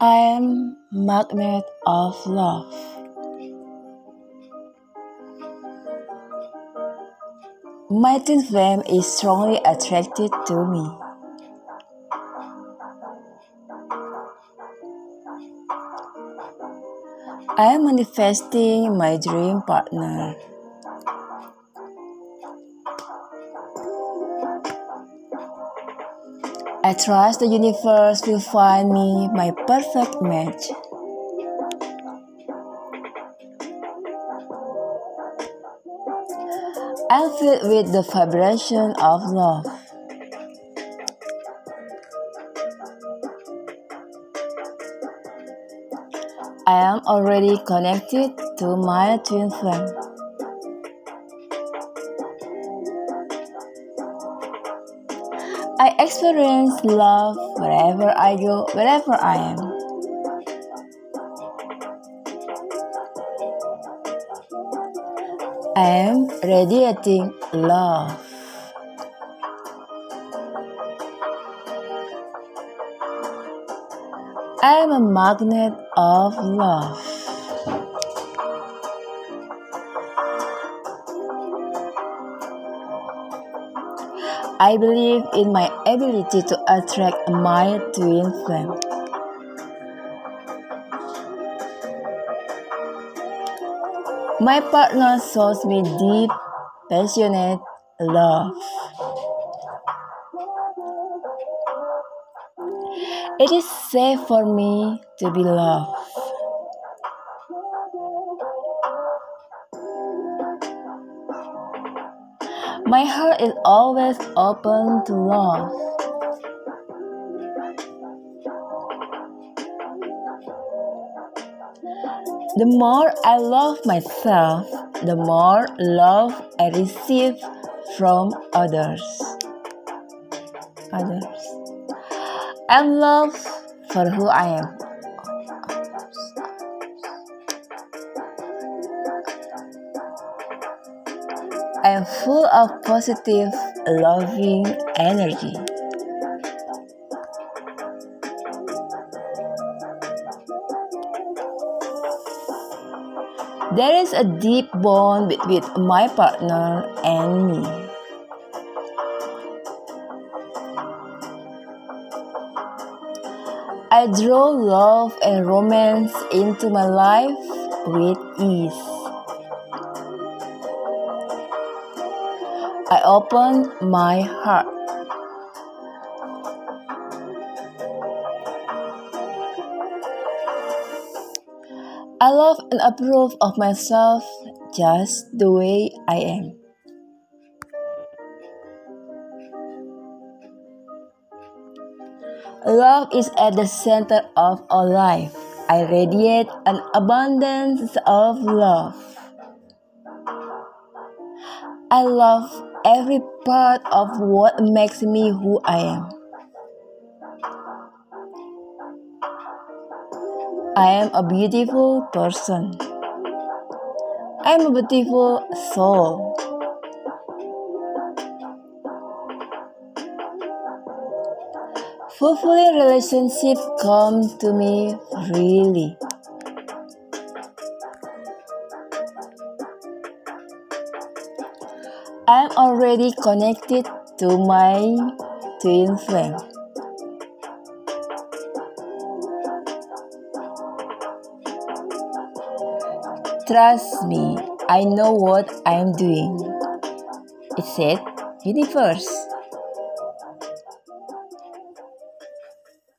I am magnet of love. My twin flame is strongly attracted to me. I am manifesting my dream partner. I trust the universe will find me my perfect match. I'm filled with the vibration of love. I am already connected to my twin flame. I experience love wherever I go, wherever I am. I am radiating love. I am a magnet of love. I believe in my ability to attract my twin flame. My partner shows me deep, passionate love. It is safe for me to be loved. My heart is always open to love. The more I love myself, the more love I receive from others. Others. I'm loved for who I am. I am full of positive, loving energy. There is a deep bond between my partner and me. I draw love and romance into my life with ease. I open my heart. I love and approve of myself just the way I am. Love is at the center of our life. I radiate an abundance of love. I love every part of what makes me who I am. I am a beautiful person. I am a beautiful soul. Fulfilling relationships come to me freely. I am already connected to my twin flame. Trust me, I know what I am doing. It said, Universe.